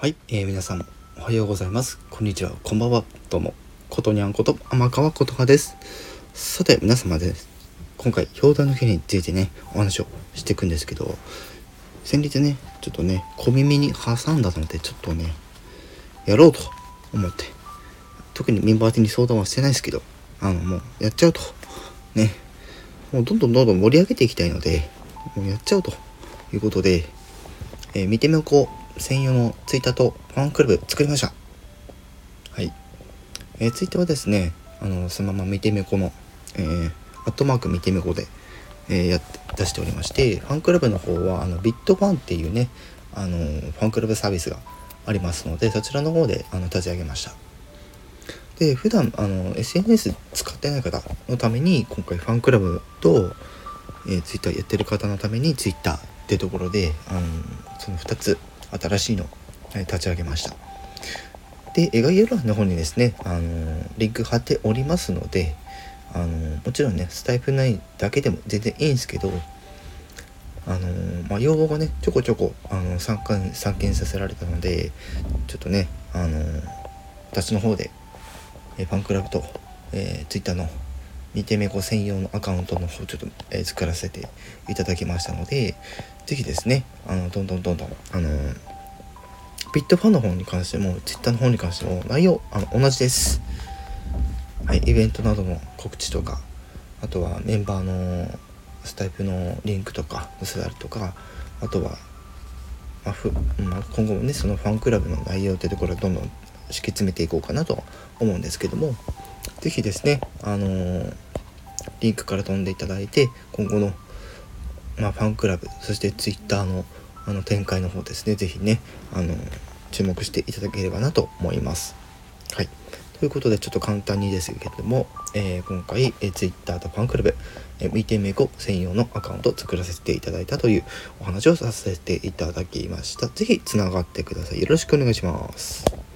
はい、えー、皆さんおはようございます。こんにちは、こんばんは。どうも、ことにゃんこと天川ことはです。さて、皆様です。今回、表題の日についてね、お話をしていくんですけど、先日ね、ちょっとね、小耳に挟んだので、ちょっとね、やろうと思って、特にメンバー的に相談はしてないですけど、あの、もうやっちゃうと。ね、もうどんどんどんどん盛り上げていきたいので、もうやっちゃうということで、えー、見てみようこう専用のツイッターとファンクラブ作りました。はい。えー、ツイッターはですね、あの、そのまま見てみこの、えー、アットマーク見てみこで、えー、やって出しておりまして、ファンクラブの方は、あの、ビットファンっていうね、あの、ファンクラブサービスがありますので、そちらの方で、あの、立ち上げました。で、普段、あの、SNS 使ってない方のために、今回ファンクラブと、えー、ツイッターやってる方のために、ツイッターってところで、あの、その2つ新しいの立ち上げました。で、概要欄の方にですね、あのリンク貼っておりますので、あのもちろんね、スタイフ内だけでも全然いいんですけど、あのまあ、要望がね、ちょこちょこ、あの参加参見させられたので、ちょっとね、あの私の方で、えファンクラブと、えー、Twitter の見てめこ専用のアカウントの方ちょっと、えー、作らせていただきましたので、ぜひですね、あの、どんどんどんどん、あのビットファンの方に関しても、ツイッターの方に関しても、内容、あの、同じです。はい、イベントなどの告知とか、あとはメンバーのスタイプのリンクとか載せたりとか、あとは、まあふまあ、今後もね、そのファンクラブの内容ってところをどんどん敷き詰めていこうかなと思うんですけども、是非ですね、あのー、リンクから飛んでいただいて、今後の、まあ、ファンクラブ、そして Twitter のあの展開の方ですね、是非ね、あの、注目していただければなと思います。はい。ということで、ちょっと簡単にですけれども、えー、今回、えー、Twitter とファンクラブ、えー、見てめこ専用のアカウントを作らせていただいたというお話をさせていただきました。是非つながってください。よろしくお願いします。